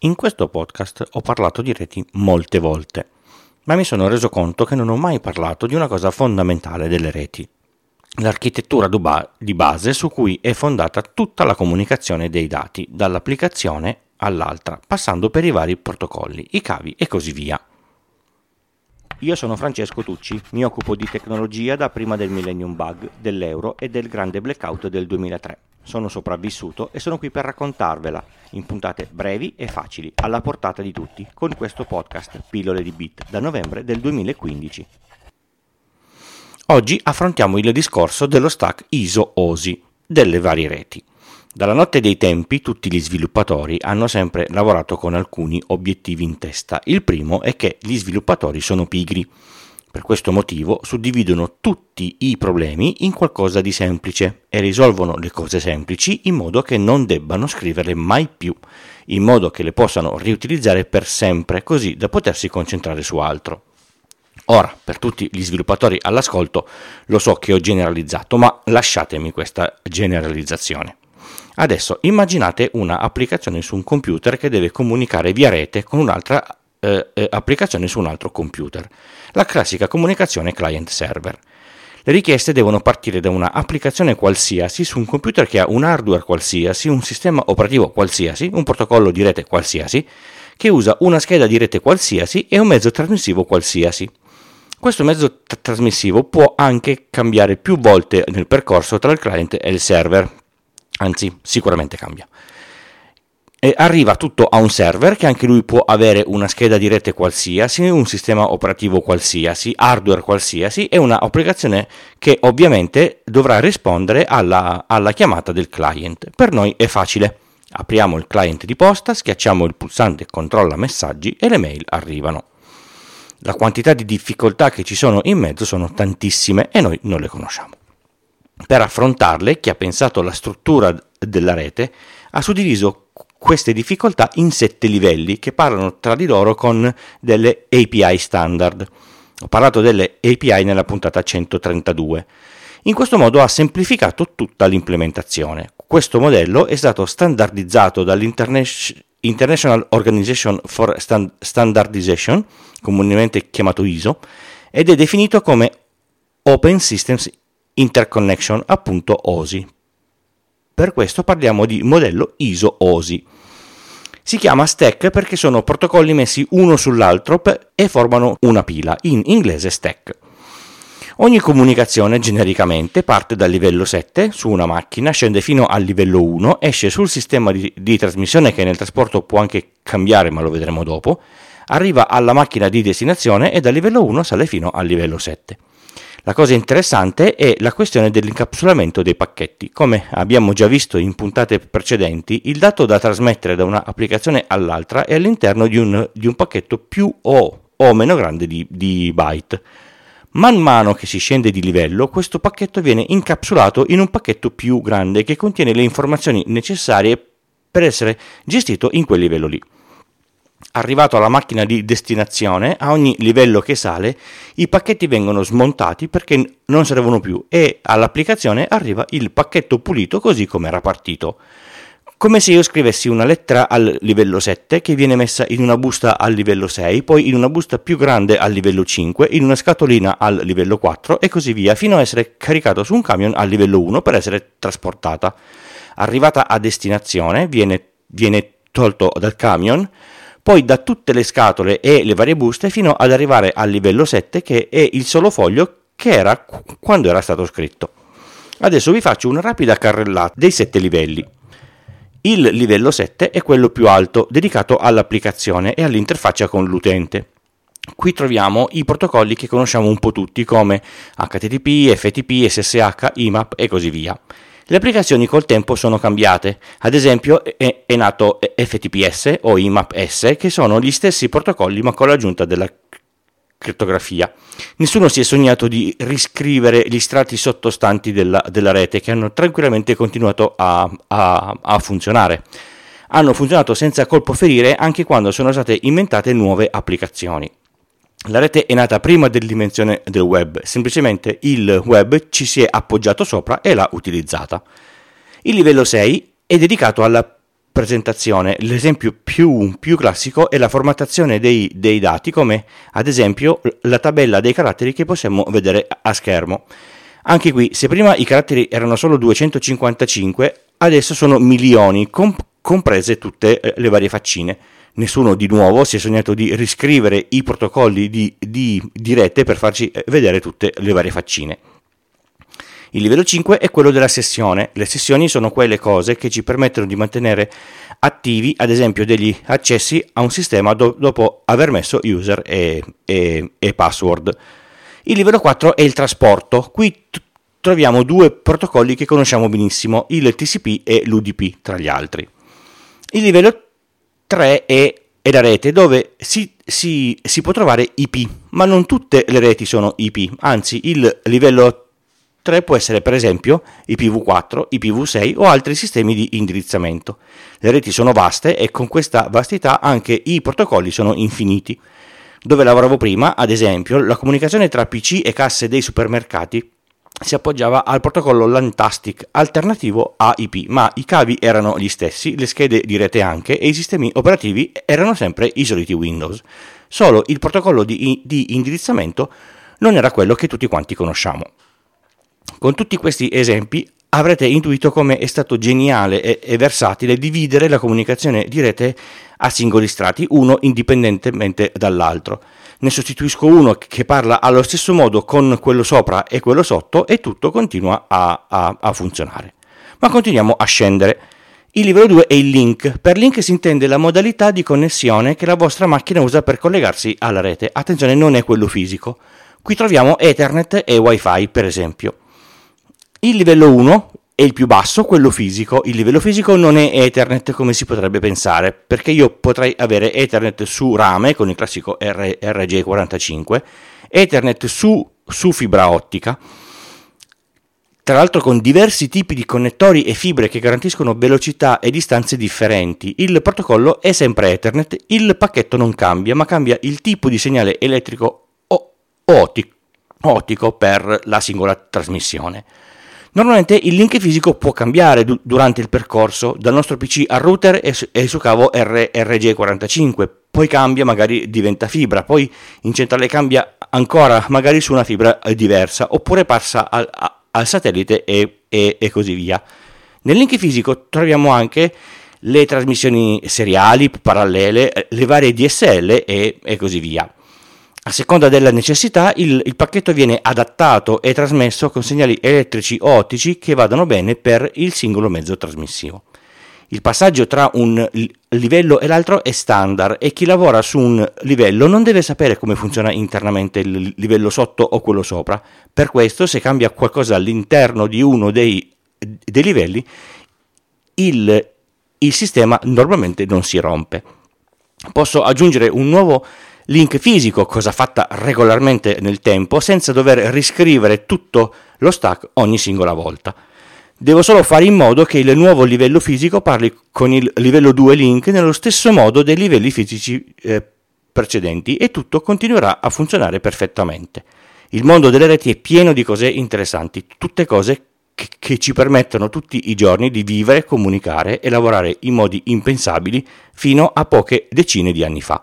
In questo podcast ho parlato di reti molte volte, ma mi sono reso conto che non ho mai parlato di una cosa fondamentale delle reti, l'architettura di base su cui è fondata tutta la comunicazione dei dati, dall'applicazione all'altra, passando per i vari protocolli, i cavi e così via. Io sono Francesco Tucci, mi occupo di tecnologia da prima del Millennium Bug, dell'euro e del grande blackout del 2003 sono sopravvissuto e sono qui per raccontarvela in puntate brevi e facili, alla portata di tutti, con questo podcast Pillole di Bit da novembre del 2015. Oggi affrontiamo il discorso dello stack ISO-OSI delle varie reti. Dalla notte dei tempi tutti gli sviluppatori hanno sempre lavorato con alcuni obiettivi in testa. Il primo è che gli sviluppatori sono pigri per questo motivo suddividono tutti i problemi in qualcosa di semplice e risolvono le cose semplici in modo che non debbano scriverle mai più, in modo che le possano riutilizzare per sempre, così da potersi concentrare su altro. Ora, per tutti gli sviluppatori all'ascolto, lo so che ho generalizzato, ma lasciatemi questa generalizzazione. Adesso immaginate un'applicazione su un computer che deve comunicare via rete con un'altra eh, eh, applicazione su un altro computer. La classica comunicazione client-server. Le richieste devono partire da un'applicazione qualsiasi su un computer che ha un hardware qualsiasi, un sistema operativo qualsiasi, un protocollo di rete qualsiasi, che usa una scheda di rete qualsiasi e un mezzo trasmissivo qualsiasi. Questo mezzo t- trasmissivo può anche cambiare più volte nel percorso tra il client e il server, anzi sicuramente cambia e arriva tutto a un server che anche lui può avere una scheda di rete qualsiasi, un sistema operativo qualsiasi, hardware qualsiasi e un'applicazione che ovviamente dovrà rispondere alla, alla chiamata del client. Per noi è facile. Apriamo il client di posta, schiacciamo il pulsante controlla messaggi e le mail arrivano. La quantità di difficoltà che ci sono in mezzo sono tantissime e noi non le conosciamo. Per affrontarle, chi ha pensato alla struttura della rete ha suddiviso queste difficoltà in sette livelli che parlano tra di loro con delle API standard. Ho parlato delle API nella puntata 132. In questo modo ha semplificato tutta l'implementazione. Questo modello è stato standardizzato dall'International Organization for Standardization, comunemente chiamato ISO, ed è definito come Open Systems Interconnection, appunto OSI, per questo parliamo di modello ISO-OSI. Si chiama stack perché sono protocolli messi uno sull'altro e formano una pila, in inglese stack. Ogni comunicazione genericamente parte dal livello 7 su una macchina, scende fino al livello 1, esce sul sistema di, di, trasmissione che nel trasporto può anche cambiare, ma lo vedremo dopo, arriva alla macchina di destinazione e dal livello 1 sale fino al livello 7. La cosa interessante è la questione dell'incapsulamento dei pacchetti. Come abbiamo già visto in puntate precedenti, il dato da trasmettere da un'applicazione all'altra è all'interno di un, di un pacchetto più o, o meno grande di, di byte. Man mano che si scende di livello, questo pacchetto viene incapsulato in un pacchetto più grande che contiene le informazioni necessarie per essere gestito in quel livello lì arrivato alla macchina di destinazione, a ogni livello che sale, i pacchetti vengono smontati perché non servono più e all'applicazione arriva il pacchetto pulito così come era partito. Come se io scrivessi una lettera al livello 7 che viene messa in una busta al livello 6, poi in una busta più grande al livello 5, in una scatolina al livello 4 e così via, fino a essere caricato su un camion al livello 1 per essere trasportata. Arrivata a destinazione viene, viene tolto dal camion, poi da tutte le scatole e le varie buste fino ad arrivare al livello 7 che è il solo foglio che era quando era stato scritto. Adesso vi faccio una rapida carrellata dei sette livelli. Il livello 7 è quello più alto, dedicato all'applicazione e all'interfaccia con l'utente. Qui troviamo i protocolli che conosciamo un po' tutti come HTTP, FTP, SSH, IMAP e così via. Le applicazioni col tempo sono cambiate, ad esempio è, è nato FTPS o IMAP-S che sono gli stessi protocolli ma con l'aggiunta della crittografia. Nessuno si è sognato di riscrivere gli strati sottostanti della, della rete che hanno tranquillamente continuato a, a, a funzionare. Hanno funzionato senza colpo ferire anche quando sono state inventate nuove applicazioni. La rete è nata prima dell'invenzione del web, semplicemente il web ci si è appoggiato sopra e l'ha utilizzata. Il livello 6 è dedicato alla presentazione. L'esempio più, più classico è la formattazione dei, dei, dati, come ad esempio la tabella dei caratteri che possiamo vedere a schermo. Anche qui, se prima i caratteri erano solo 255, adesso sono milioni, comp- comprese tutte eh, le varie faccine. Nessuno di nuovo si è sognato di riscrivere i protocolli di, di, di rete per farci eh, vedere tutte le varie faccine. Il livello 5 è quello della sessione. Le sessioni sono quelle cose che ci permettono di mantenere attivi, ad esempio, degli accessi a un sistema do- dopo aver messo user e, e, e, password. Il livello 4 è il trasporto. Qui t- troviamo due protocolli che conosciamo benissimo, il TCP e l'UDP, tra gli altri. Il livello 3 è, è la rete dove si, si, si può trovare IP, ma non tutte le reti sono IP, anzi il livello 3 3 può essere per esempio IPv4, IPv6 o altri sistemi di indirizzamento. Le reti sono vaste e con questa vastità anche i protocolli sono infiniti. Dove lavoravo prima, ad esempio, la comunicazione tra PC e casse dei supermercati si appoggiava al protocollo Lantastic alternativo a IP, ma i cavi erano gli stessi, le schede di rete anche e i sistemi operativi erano sempre i soliti Windows. Solo il protocollo di, di indirizzamento non era quello che tutti quanti conosciamo. Con tutti questi esempi avrete intuito come è stato geniale e, e, versatile dividere la comunicazione di rete a singoli strati, uno indipendentemente dall'altro. Ne sostituisco uno che parla allo stesso modo con quello sopra e quello sotto e tutto continua a, a, a funzionare. Ma continuiamo a scendere. Il livello 2 è il link. Per link si intende la modalità di connessione che la vostra macchina usa per collegarsi alla rete. Attenzione, non è quello fisico. Qui troviamo Ethernet e Wi-Fi, per esempio. Il livello 1 è il più basso, quello fisico. Il livello fisico non è Ethernet come si potrebbe pensare, perché io potrei avere Ethernet su rame con il classico R- RJ45, Ethernet su, su fibra ottica, tra l'altro con diversi tipi di connettori e fibre che garantiscono velocità e distanze differenti. Il protocollo è sempre Ethernet, il pacchetto non cambia, ma cambia il tipo di segnale elettrico o ottico per la singola trasmissione. Normalmente il link fisico può cambiare du- durante il percorso dal nostro PC al router e, su- e su cavo R- RG45, poi cambia, magari diventa fibra, poi in centrale cambia ancora, magari su una fibra eh, diversa, oppure passa al, al satellite e-, e-, e così via. Nel link fisico troviamo anche le trasmissioni seriali, parallele, eh, le varie DSL e, e così via. A seconda della necessità, il, il, pacchetto viene adattato e trasmesso con segnali elettrici o ottici che vadano bene per il singolo mezzo trasmissivo. Il passaggio tra un livello e l'altro è standard e chi lavora su un livello non deve sapere come funziona internamente il livello sotto o quello sopra. Per questo, se cambia qualcosa all'interno di uno dei, dei livelli, il, il sistema normalmente non si rompe. Posso aggiungere un nuovo link fisico, cosa fatta regolarmente nel tempo, senza dover riscrivere tutto lo stack ogni singola volta. Devo solo fare in modo che il nuovo livello fisico parli con il livello 2 link nello stesso modo dei livelli fisici eh, precedenti e tutto continuerà a funzionare perfettamente. Il mondo delle reti è pieno di cose interessanti, tutte cose che, che ci permettono tutti i giorni di vivere, comunicare e lavorare in modi impensabili fino a poche decine di anni fa.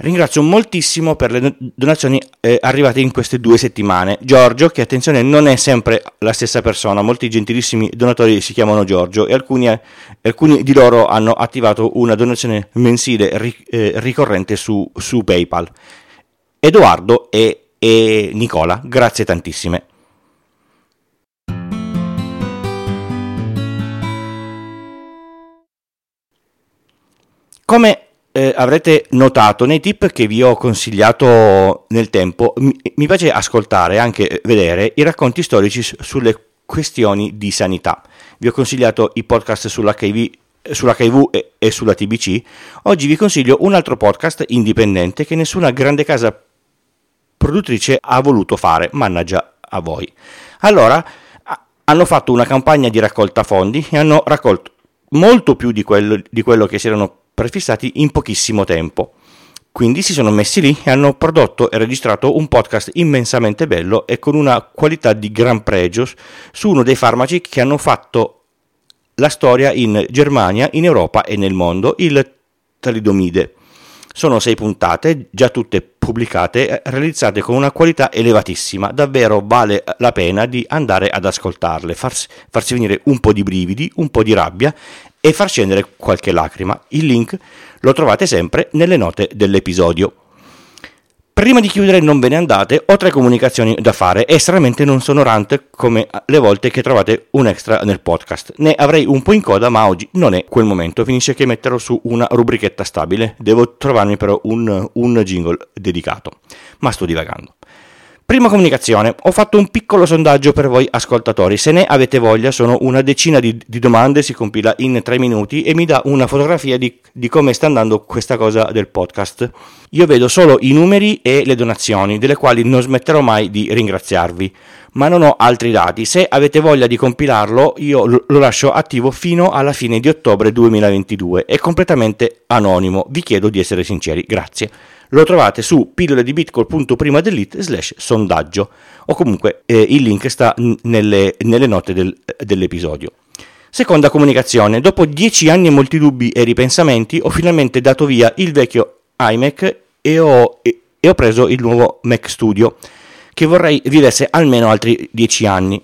Ringrazio moltissimo per le donazioni eh, arrivate in queste due settimane. Giorgio, che attenzione non è sempre la stessa persona, molti gentilissimi donatori si chiamano Giorgio e alcuni, eh, alcuni di loro hanno attivato una donazione mensile ri, eh, ricorrente su, su, PayPal. Edoardo e, e Nicola, grazie tantissime. Come eh, avrete notato nei tip che vi ho consigliato nel tempo, mi, mi piace ascoltare e anche vedere i racconti storici sulle questioni di sanità. Vi ho consigliato i podcast sull'HIV, sull'HIV e, e sulla TBC. Oggi vi consiglio un altro podcast indipendente che nessuna grande casa produttrice ha voluto fare, mannaggia a voi. Allora, hanno fatto una campagna di raccolta fondi e hanno raccolto molto più di quello, di quello che si erano prefissati in pochissimo tempo. Quindi si sono messi lì e hanno prodotto e registrato un podcast immensamente bello e con una qualità di gran pregio su uno dei farmaci che hanno fatto la storia in Germania, in Europa e nel mondo, il talidomide. Sono sei puntate, già tutte pubblicate, realizzate con una qualità elevatissima. Davvero vale la pena di andare ad ascoltarle, farsi, farsi venire un po' di brividi, un po' di rabbia e far scendere qualche lacrima. Il link lo trovate sempre nelle note dell'episodio. Prima di chiudere non ve ne andate, ho tre comunicazioni da fare e non sonorante come le volte che trovate un extra nel podcast. Ne avrei un po' in coda, ma oggi non è quel momento, finisce che metterò su una rubrichetta stabile, devo trovarmi però un, un jingle dedicato. Ma sto divagando. Prima comunicazione, ho fatto un piccolo sondaggio per voi ascoltatori, se ne avete voglia sono una decina di, di domande, si compila in tre minuti e mi dà una fotografia di, di, come sta andando questa cosa del podcast. Io vedo solo i numeri e le donazioni, delle quali non smetterò mai di ringraziarvi, ma non ho altri dati, se avete voglia di compilarlo io lo lascio attivo fino alla fine di ottobre 2022, è completamente anonimo, vi chiedo di essere sinceri, grazie. Lo trovate su pillole di bitcoin.prima dell'it slash sondaggio. O comunque eh, il link sta nelle, nelle note del, dell'episodio. Seconda comunicazione, dopo dieci anni e molti dubbi e ripensamenti ho finalmente dato via il vecchio iMac e ho, e, e ho preso il nuovo Mac Studio che vorrei vivesse almeno altri dieci anni.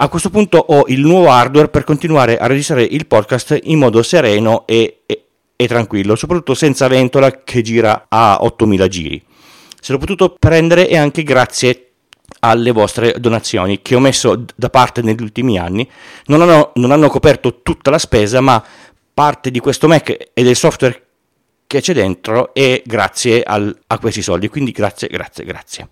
A questo punto ho il nuovo hardware per continuare a registrare il podcast in modo sereno e, e, e tranquillo, soprattutto senza ventola che gira a 8000 giri. Se l'ho potuto prendere è anche grazie alle vostre donazioni che ho messo da parte negli ultimi anni. Non hanno, non hanno coperto tutta la spesa, ma parte di questo Mac e del software che c'è dentro è grazie al, a questi soldi. Quindi grazie, grazie, grazie.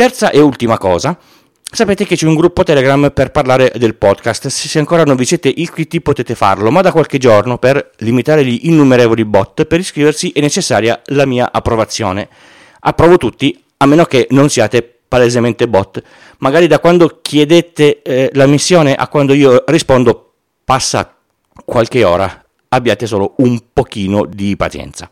Terza e ultima cosa, Sapete che c'è un gruppo Telegram per parlare del podcast, se ancora non vi siete iscritti potete farlo, ma da qualche giorno per limitare gli innumerevoli bot per iscriversi è necessaria la mia approvazione. Approvo tutti, a meno che non siate palesemente bot. Magari da quando chiedete eh, la missione a quando io rispondo passa qualche ora, abbiate solo un pochino di pazienza.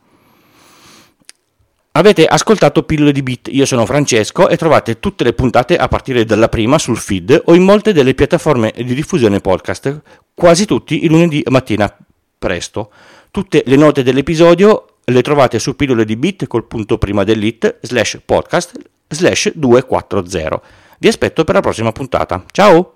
Avete ascoltato Pillole di Bit, io sono Francesco e trovate tutte le puntate a partire dalla prima sul feed o in molte delle piattaforme di diffusione podcast, quasi tutti il lunedì mattina presto. Tutte le note dell'episodio le trovate su pillole di bit col punto prima dell'it slash podcast slash 240. Vi aspetto per la prossima puntata. Ciao!